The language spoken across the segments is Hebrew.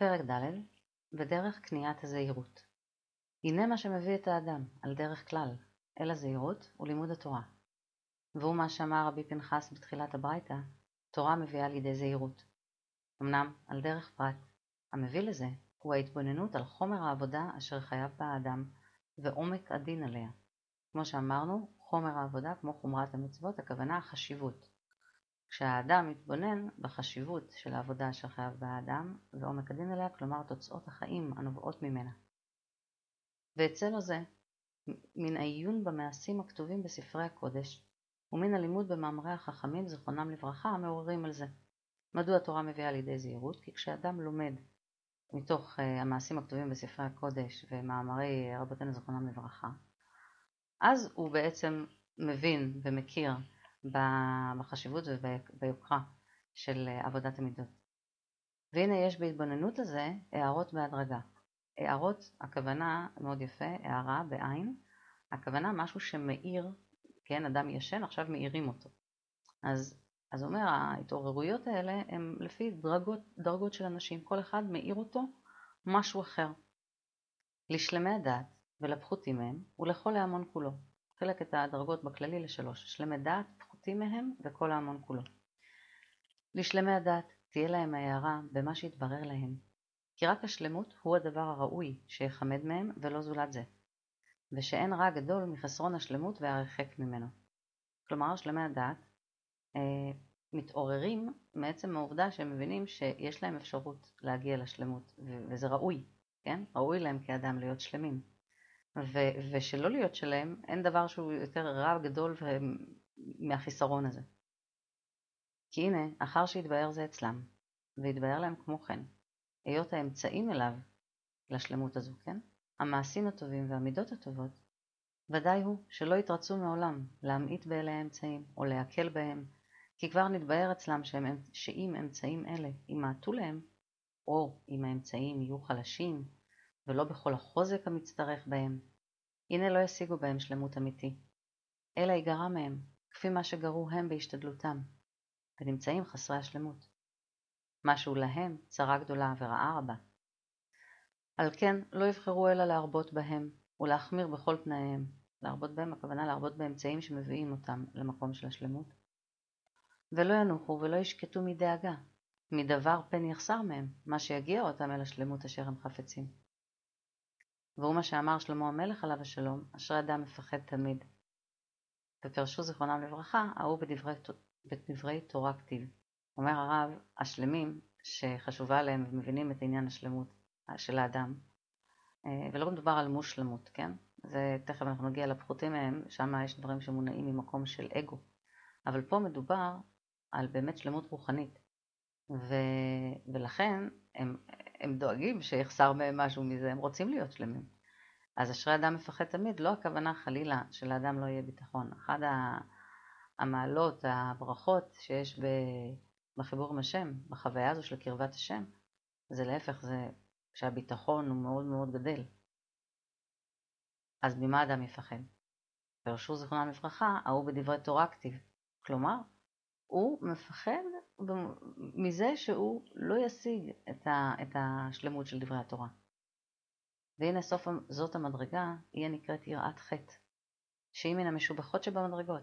פרק ד' בדרך קניית הזהירות הנה מה שמביא את האדם, על דרך כלל, אל הזהירות ולימוד התורה. והוא מה שאמר רבי פנחס בתחילת הברייתא, תורה מביאה לידי זהירות. אמנם, על דרך פרט, המביא לזה הוא ההתבוננות על חומר העבודה אשר חייב בה האדם, ועומק הדין עליה. כמו שאמרנו, חומר העבודה כמו חומרת המצוות, הכוונה החשיבות. כשהאדם מתבונן בחשיבות של העבודה אשר חייב בה האדם, ועומק הדין עליה, כלומר תוצאות החיים הנובעות ממנה. ואצלו זה, מן העיון במעשים הכתובים בספרי הקודש, ומן הלימוד במאמרי החכמים, זיכרונם לברכה, המעוררים על זה. מדוע התורה מביאה לידי זהירות? כי כשאדם לומד מתוך uh, המעשים הכתובים בספרי הקודש ומאמרי רבותינו זיכרונם לברכה, אז הוא בעצם מבין ומכיר בחשיבות וביוקרה של אה, עבודת המידות. והנה יש בהתבוננות הזה הערות בהדרגה. הערות, הכוונה, מאוד יפה, הערה בעין, הכוונה משהו שמאיר, כן, אדם ישן, עכשיו מאירים אותו. אז, אז אומר, ההתעוררויות האלה הן לפי דרגות, דרגות של אנשים, כל אחד מאיר אותו משהו אחר. לשלמי הדעת ולפחותים מהם ולכל ההמון כולו. חלק את הדרגות בכללי לשלוש, שלמי דעת, פחותים מהם וכל ההמון כולו. לשלמי הדעת תהיה להם ההערה במה שיתברר להם, כי רק השלמות הוא הדבר הראוי שיחמד מהם ולא זולת זה, ושאין רע גדול מחסרון השלמות והרחק ממנו. כלומר, שלמי הדעת אה, מתעוררים מעצם העובדה שהם מבינים שיש להם אפשרות להגיע לשלמות, וזה ראוי, כן? ראוי להם כאדם להיות שלמים. ושלא להיות שלם, אין דבר שהוא יותר רע גדול מהחיסרון הזה. כי הנה, אחר שהתבהר זה אצלם, והתבהר להם כמו כן, היות האמצעים אליו, לשלמות הזו, כן? המעשים הטובים והמידות הטובות, ודאי הוא שלא יתרצו מעולם להמעיט באלה האמצעים, או להקל בהם, כי כבר נתבהר אצלם שהם, שאם אמצעים אלה ימעטו להם, או אם האמצעים יהיו חלשים, ולא בכל החוזק המצטרך בהם, הנה לא ישיגו בהם שלמות אמיתי, אלא ייגרע מהם, כפי מה שגרו הם בהשתדלותם, ונמצאים חסרי השלמות. משהו להם צרה גדולה ורעה רבה. על כן לא יבחרו אלא להרבות בהם, ולהחמיר בכל תנאיהם. להרבות בהם, הכוונה להרבות באמצעים שמביאים אותם למקום של השלמות. ולא ינוחו ולא ישקטו מדאגה, מדבר פן יחסר מהם, מה שיגיע אותם אל השלמות אשר הם חפצים. והוא מה שאמר שלמה המלך עליו השלום, אשרי אדם מפחד תמיד. ופרשו זיכרונם לברכה, ההוא בדברי, בדברי תורה כתיב. אומר הרב, השלמים שחשובה להם ומבינים את עניין השלמות של האדם, אה, ולא מדובר על מושלמות, כן? זה תכף אנחנו נגיע לפחותים מהם, שם יש דברים שמונעים ממקום של אגו. אבל פה מדובר על באמת שלמות רוחנית. ו... ולכן הם, הם דואגים שיחסר מהם משהו מזה, הם רוצים להיות שלמים. אז אשרי אדם מפחד תמיד, לא הכוונה חלילה שלאדם לא יהיה ביטחון. אחת המעלות, הברכות שיש בחיבור עם השם, בחוויה הזו של קרבת השם, זה להפך, זה שהביטחון הוא מאוד מאוד גדל. אז ממה אדם יפחד? פרשו זיכרונם לברכה, ההוא בדברי תורה כתיב. כלומר, הוא מפחד מזה שהוא לא ישיג את, את השלמות של דברי התורה. והנה סוף זאת המדרגה, היא הנקראת יראת חטא, שהיא מן המשובחות שבמדרגות,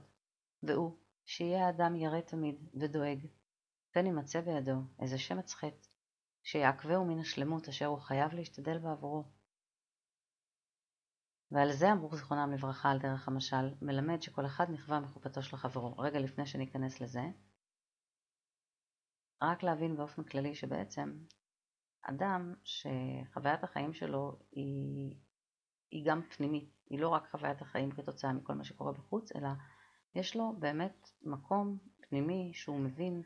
והוא, שיהיה האדם ירא תמיד ודואג, פן יימצא בידו איזה שמץ חטא, שיעקבהו מן השלמות אשר הוא חייב להשתדל בעבורו. ועל זה אמרו זיכרונם לברכה על דרך המשל, מלמד שכל אחד נכווה מחופתו של חברו. רגע לפני שניכנס לזה, רק להבין באופן כללי שבעצם אדם שחוויית החיים שלו היא, היא גם פנימית, היא לא רק חוויית החיים כתוצאה מכל מה שקורה בחוץ, אלא יש לו באמת מקום פנימי שהוא מבין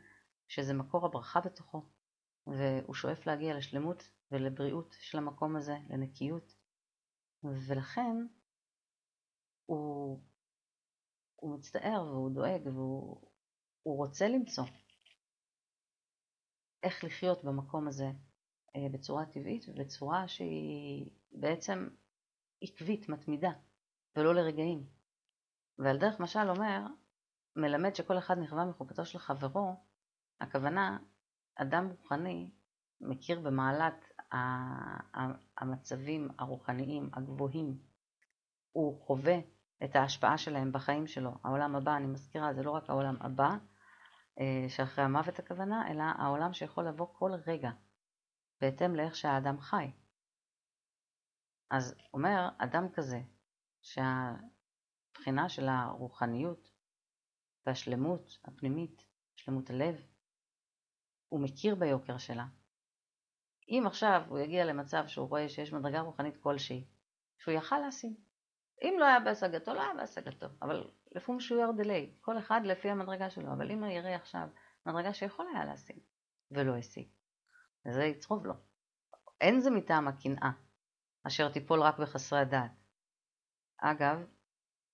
שזה מקור הברכה בתוכו, והוא שואף להגיע לשלמות ולבריאות של המקום הזה, לנקיות, ולכן הוא, הוא מצטער והוא דואג והוא רוצה למצוא איך לחיות במקום הזה בצורה טבעית ובצורה שהיא בעצם עקבית, מתמידה, ולא לרגעים. ועל דרך משל אומר, מלמד שכל אחד נכווה מחופתו של חברו, הכוונה, אדם רוחני מכיר במעלת המצבים הרוחניים הגבוהים, הוא חווה את ההשפעה שלהם בחיים שלו. העולם הבא, אני מזכירה, זה לא רק העולם הבא, אה, שאחרי המוות הכוונה, אלא העולם שיכול לבוא כל רגע, בהתאם לאיך שהאדם חי. אז אומר אדם כזה, שהבחינה של הרוחניות והשלמות הפנימית, שלמות הלב, הוא מכיר ביוקר שלה. אם עכשיו הוא יגיע למצב שהוא רואה שיש מדרגה רוחנית כלשהי, שהוא יכל להשיג. אם לא היה בהשגתו, לא היה בהשגתו, אבל לפום שויר דיליי, כל אחד לפי המדרגה שלו, אבל אם הוא יראה עכשיו מדרגה שיכול היה להשיג ולא השיג, זה יצרוב לו. אין זה מטעם הקנאה, אשר תיפול רק בחסרי הדעת. אגב,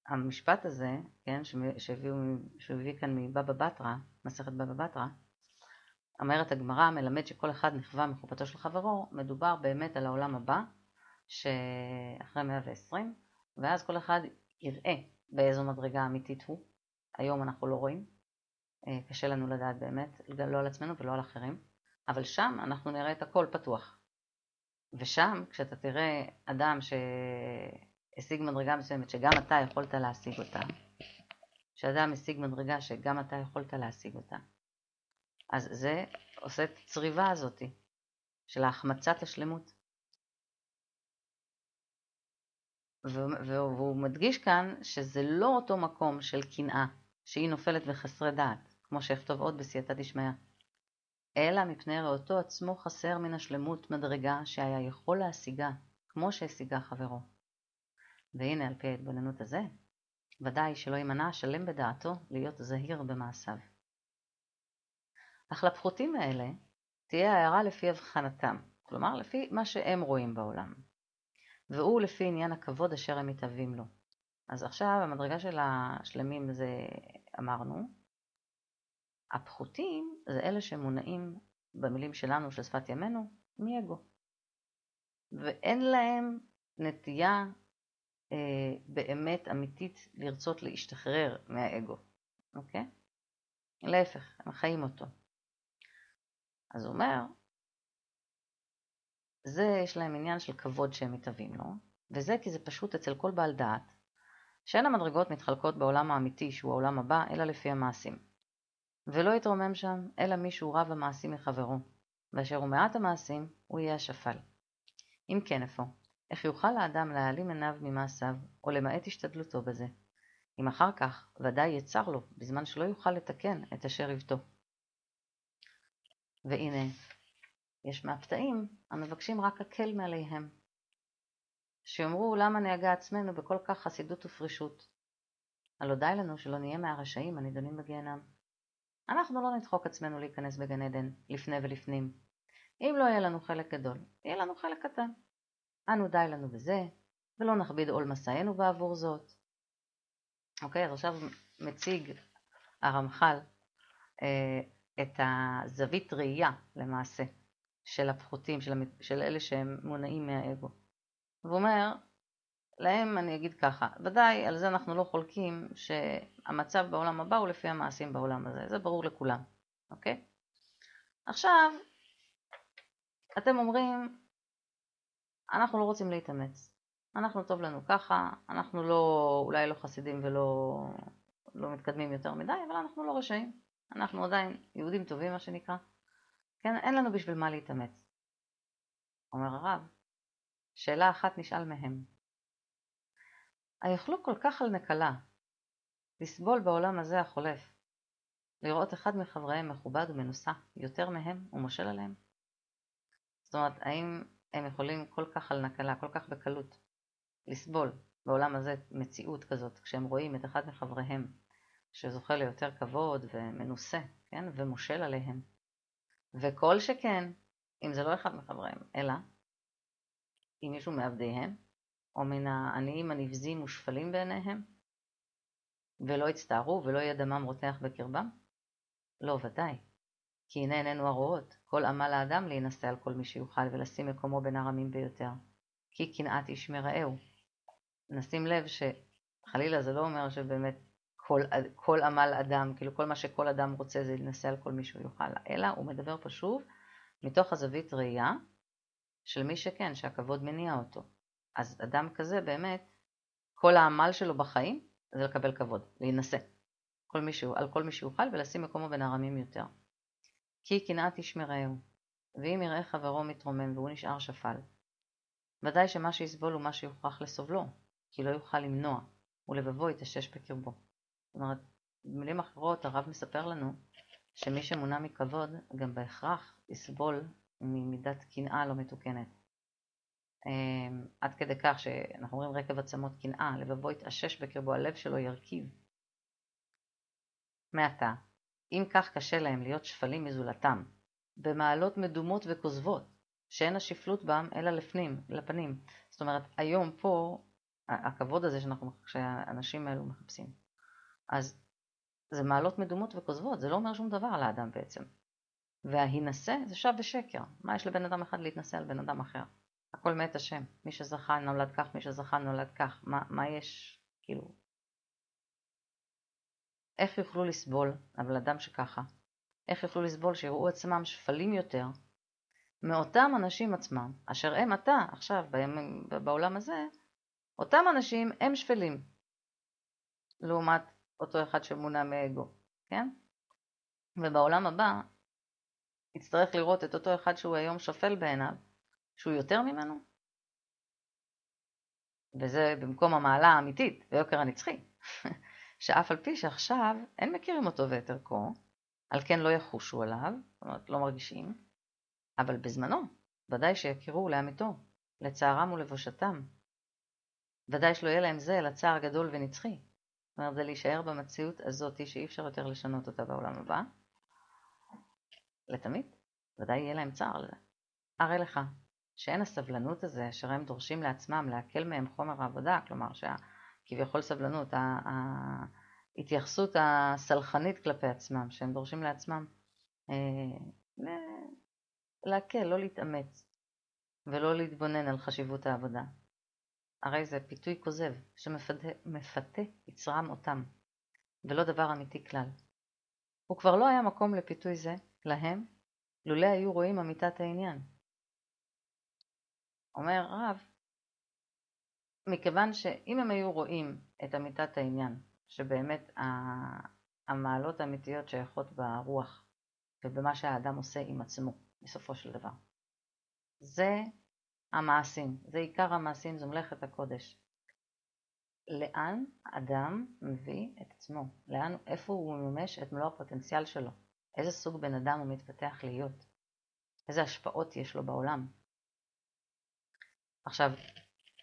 המשפט הזה, כן, שהביא כאן מבבא בתרא, מסכת בבא בתרא, אומרת הגמרא, מלמד שכל אחד נכווה מחופתו של חברו, מדובר באמת על העולם הבא, שאחרי 120, ואז כל אחד יראה באיזו מדרגה אמיתית הוא. היום אנחנו לא רואים, אה, קשה לנו לדעת באמת, לא על עצמנו ולא על אחרים, אבל שם אנחנו נראה את הכל פתוח. ושם, כשאתה תראה אדם שהשיג מדרגה מסוימת שגם אתה יכולת להשיג אותה, שאדם השיג מדרגה שגם אתה יכולת להשיג אותה, אז זה עושה את הצריבה הזאתי של ההחמצת השלמות. והוא מדגיש כאן שזה לא אותו מקום של קנאה, שהיא נופלת בחסרי דעת, כמו שיכתוב עוד בסייעתא דשמיא, אלא מפני ראותו עצמו חסר מן השלמות מדרגה שהיה יכול להשיגה, כמו שהשיגה חברו. והנה על פי ההתבוננות הזה, ודאי שלא יימנע שלם בדעתו להיות זהיר במעשיו. אך לפחותים האלה תהיה הערה לפי הבחנתם, כלומר לפי מה שהם רואים בעולם, והוא לפי עניין הכבוד אשר הם מתהווים לו. אז עכשיו המדרגה של השלמים זה אמרנו, הפחותים זה אלה שמונעים במילים שלנו של שפת ימינו מאגו, ואין להם נטייה אה, באמת אמיתית לרצות להשתחרר מהאגו, אוקיי? להפך, הם חיים אותו. אז הוא אומר, זה יש להם עניין של כבוד שהם מתהווים לו, וזה כי זה פשוט אצל כל בעל דעת, שאין המדרגות מתחלקות בעולם האמיתי שהוא העולם הבא, אלא לפי המעשים. ולא יתרומם שם, אלא מי שהוא רב המעשים מחברו, ואשר הוא מעט המעשים, הוא יהיה השפל. אם כן איפה, איך יוכל האדם להעלים עיניו ממעשיו, או למעט השתדלותו בזה? אם אחר כך, ודאי יצר לו, בזמן שלא יוכל לתקן את אשר יבטו. והנה, יש מהפתאים המבקשים רק הקל מעליהם. שיאמרו למה נהגה עצמנו בכל כך חסידות ופרישות. הלא די לנו שלא נהיה מהרשעים הנידונים בגיהנם. אנחנו לא נדחוק עצמנו להיכנס בגן עדן לפני ולפנים. אם לא יהיה לנו חלק גדול, יהיה לנו חלק קטן. אנו די לנו בזה, ולא נכביד עול מסענו בעבור זאת. אוקיי, אז עכשיו מציג הרמח"ל אה, את הזווית ראייה למעשה של הפחותים, של. של אלה שהם מונעים מהאגו. והוא אומר, להם אני אגיד ככה, ודאי על זה אנחנו לא חולקים שהמצב בעולם הבא הוא לפי המעשים בעולם הזה, זה ברור לכולם, אוקיי? עכשיו, אתם אומרים, אנחנו לא רוצים להתאמץ, אנחנו טוב לנו ככה, אנחנו לא, אולי לא חסידים ולא לא מתקדמים יותר מדי, אבל אנחנו לא רשעים. אנחנו עדיין יהודים טובים מה שנקרא, כן, אין לנו בשביל מה להתאמץ. אומר הרב, שאלה אחת נשאל מהם, היכלו כל כך על נקלה, לסבול בעולם הזה החולף, לראות אחד מחבריהם מכובד ומנוסה יותר מהם ומושל עליהם? זאת אומרת, האם הם יכולים כל כך על נקלה, כל כך בקלות, לסבול בעולם הזה מציאות כזאת, כשהם רואים את אחד מחבריהם שזוכה ליותר כבוד ומנוסה, כן, ומושל עליהם. וכל שכן, אם זה לא אחד מחבריהם, אלא אם מישהו מעבדיהם, או מן העניים הנבזים ושפלים בעיניהם, ולא יצטערו ולא יהיה דמם רותח בקרבם? לא, ודאי. כי הנה עינינו הרואות, כל עמל האדם להינשא על כל מי שיוכל ולשים מקומו בין הרמים ביותר. כי קנאת איש מרעהו. נשים לב שחלילה זה לא אומר שבאמת כל, כל עמל אדם, כאילו כל מה שכל אדם רוצה זה להינשא על כל מי שהוא יוכל, אלא הוא מדבר פשוט מתוך הזווית ראייה של מי שכן, שהכבוד מניע אותו. אז אדם כזה באמת, כל העמל שלו בחיים זה לקבל כבוד, להינשא. כל מישהו, על כל מי שיוכל ולשים מקומו בין הרמים יותר. כי קנאת איש מרעהו, ואם יראה חברו מתרומם והוא נשאר שפל, ודאי שמה שיסבול הוא מה שיוכרח לסובלו, כי לא יוכל למנוע, ולבבו יתאשש בקרבו. זאת אומרת, במילים אחרות הרב מספר לנו שמי שמונע מכבוד גם בהכרח יסבול ממידת קנאה לא מתוקנת. אמ, עד כדי כך שאנחנו אומרים רקב עצמות קנאה, לבבו יתאשש בקרבו, הלב שלו ירכיב. מעתה, אם כך קשה להם להיות שפלים מזולתם, במעלות מדומות וכוזבות, שאין השפלות בם אלא לפנים, לפנים. זאת אומרת, היום פה, הכבוד הזה שאנחנו, שהאנשים האלו מחפשים. אז זה מעלות מדומות וכוזבות, זה לא אומר שום דבר על האדם בעצם. וההינשא זה שב ושקר. מה יש לבן אדם אחד להתנשא על בן אדם אחר? הכל מאת השם. מי שזכה נולד כך, מי שזכה נולד כך. מה, מה יש, כאילו... איך יוכלו לסבול, אבל אדם שככה, איך יוכלו לסבול שיראו עצמם שפלים יותר מאותם אנשים עצמם, אשר הם עתה, עכשיו, בימים, בעולם הזה, אותם אנשים הם שפלים, לעומת אותו אחד שמונע מאגו, כן? ובעולם הבא יצטרך לראות את אותו אחד שהוא היום שפל בעיניו, שהוא יותר ממנו, וזה במקום המעלה האמיתית ויוקר הנצחי, שאף על פי שעכשיו אין מכירים אותו ואת ערכו, על כן לא יחושו עליו, זאת אומרת לא מרגישים, אבל בזמנו ודאי שיכירו לאמיתו, לצערם ולבושתם. ודאי שלא יהיה להם זה אלא צער גדול ונצחי. זאת אומרת, זה להישאר במציאות הזאת שאי אפשר יותר לשנות אותה בעולם הבא. לתמיד, ודאי יהיה להם צער לזה. הרי לך שאין הסבלנות הזה אשר הם דורשים לעצמם להקל מהם חומר העבודה, כלומר שכביכול סבלנות, ההתייחסות הסלחנית כלפי עצמם, שהם דורשים לעצמם אה, להקל, לא להתאמץ ולא להתבונן על חשיבות העבודה. הרי זה פיתוי כוזב שמפתה יצרם אותם, ולא דבר אמיתי כלל. וכבר לא היה מקום לפיתוי זה להם, לולא היו רואים אמיתת העניין. אומר רב, מכיוון שאם הם היו רואים את אמיתת העניין, שבאמת המעלות האמיתיות שייכות ברוח ובמה שהאדם עושה עם עצמו, בסופו של דבר. זה המעשים, זה עיקר המעשים, זו מלאכת הקודש. לאן אדם מביא את עצמו? לאן, איפה הוא מממש את מלוא הפוטנציאל שלו? איזה סוג בן אדם הוא מתפתח להיות? איזה השפעות יש לו בעולם? עכשיו,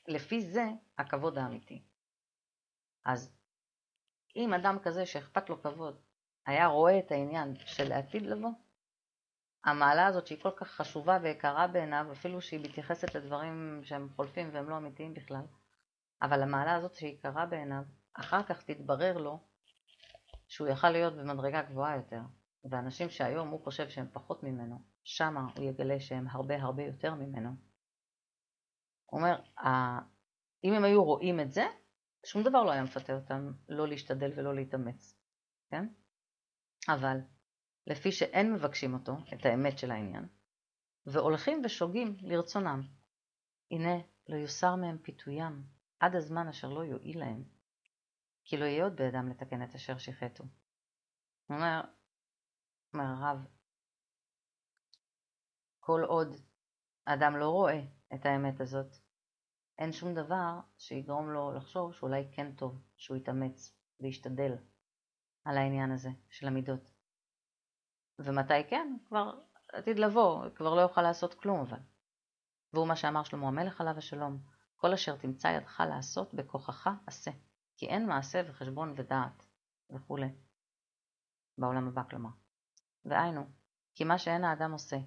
לפי זה הכבוד האמיתי. אז אם אדם כזה שאכפת לו כבוד היה רואה את העניין של העתיד לבוא, המעלה הזאת שהיא כל כך חשובה ויקרה בעיניו, אפילו שהיא מתייחסת לדברים שהם חולפים והם לא אמיתיים בכלל, אבל המעלה הזאת שהיא יקרה בעיניו, אחר כך תתברר לו שהוא יכל להיות במדרגה גבוהה יותר, ואנשים שהיום הוא חושב שהם פחות ממנו, שמה הוא יגלה שהם הרבה הרבה יותר ממנו. הוא אומר, אם הם היו רואים את זה, שום דבר לא היה מפתה אותם לא להשתדל ולא להתאמץ, כן? אבל לפי שאין מבקשים אותו, את האמת של העניין, והולכים ושוגים לרצונם. הנה, לא יוסר מהם פיתוים, עד הזמן אשר לא יועיל להם, כי לא יהיה עוד בידם לתקן את אשר שיחתו. הוא אומר, אומר הרב, כל עוד האדם לא רואה את האמת הזאת, אין שום דבר שיגרום לו לחשוב שאולי כן טוב שהוא יתאמץ וישתדל על העניין הזה של המידות. ומתי כן? כבר עתיד לבוא, כבר לא יוכל לעשות כלום אבל. והוא מה שאמר שלמה המלך עליו השלום, כל אשר תמצא ידך לעשות בכוחך עשה, כי אין מעשה וחשבון ודעת וכולי. בעולם הבא כלומר. והיינו, כי מה שאין האדם עושה,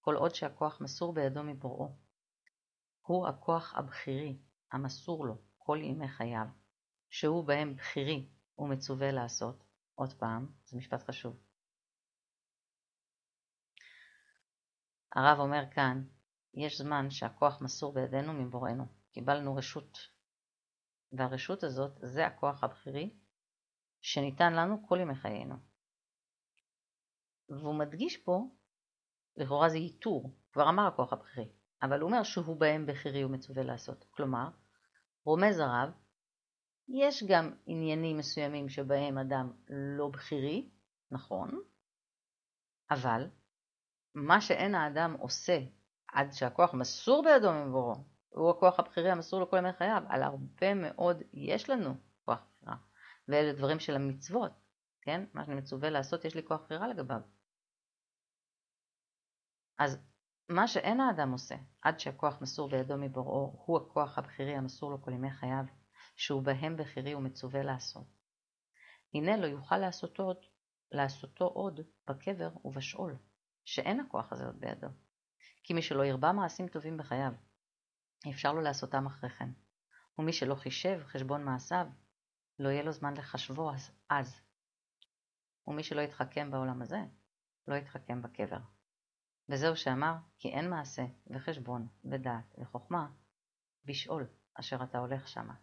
כל עוד שהכוח מסור בידו מבוראו, הוא הכוח הבכירי, המסור לו כל ימי חייו, שהוא בהם בכירי ומצווה לעשות, עוד פעם, זה משפט חשוב, הרב אומר כאן, יש זמן שהכוח מסור בידינו מבוראנו, קיבלנו רשות. והרשות הזאת זה הכוח הבכירי שניתן לנו כל ימי חיינו. והוא מדגיש פה, לכאורה זה ייתור, כבר אמר הכוח הבכירי, אבל הוא אומר שהוא בהם בכירי ומצווה לעשות. כלומר, רומז הרב, יש גם עניינים מסוימים שבהם אדם לא בכירי, נכון, אבל מה שאין האדם עושה עד שהכוח מסור בידו מבורו, הוא הכוח הבכירי המסור לכל ימי חייו, על הרבה מאוד יש לנו כוח בחירה, ואלה דברים של המצוות, כן? מה שאני מצווה לעשות יש לי כוח בחירה לגביו. אז מה שאין האדם עושה עד שהכוח מסור בידו מבוראו הוא הכוח הבכירי המסור לו כל ימי חייו, שהוא בהם בכירי ומצווה לעשות. הנה לא יוכל לעשותו עוד, לעשותו עוד בקבר ובשאול, שאין הכוח הזה עוד בידו. כי מי שלא ירבה מעשים טובים בחייו, אפשר לו לעשותם אחרי כן. ומי שלא חישב חשבון מעשיו, לא יהיה לו זמן לחשבו אז. אז. ומי שלא יתחכם בעולם הזה, לא יתחכם בקבר. וזהו שאמר, כי אין מעשה וחשבון ודעת וחוכמה בשאול אשר אתה הולך שמה.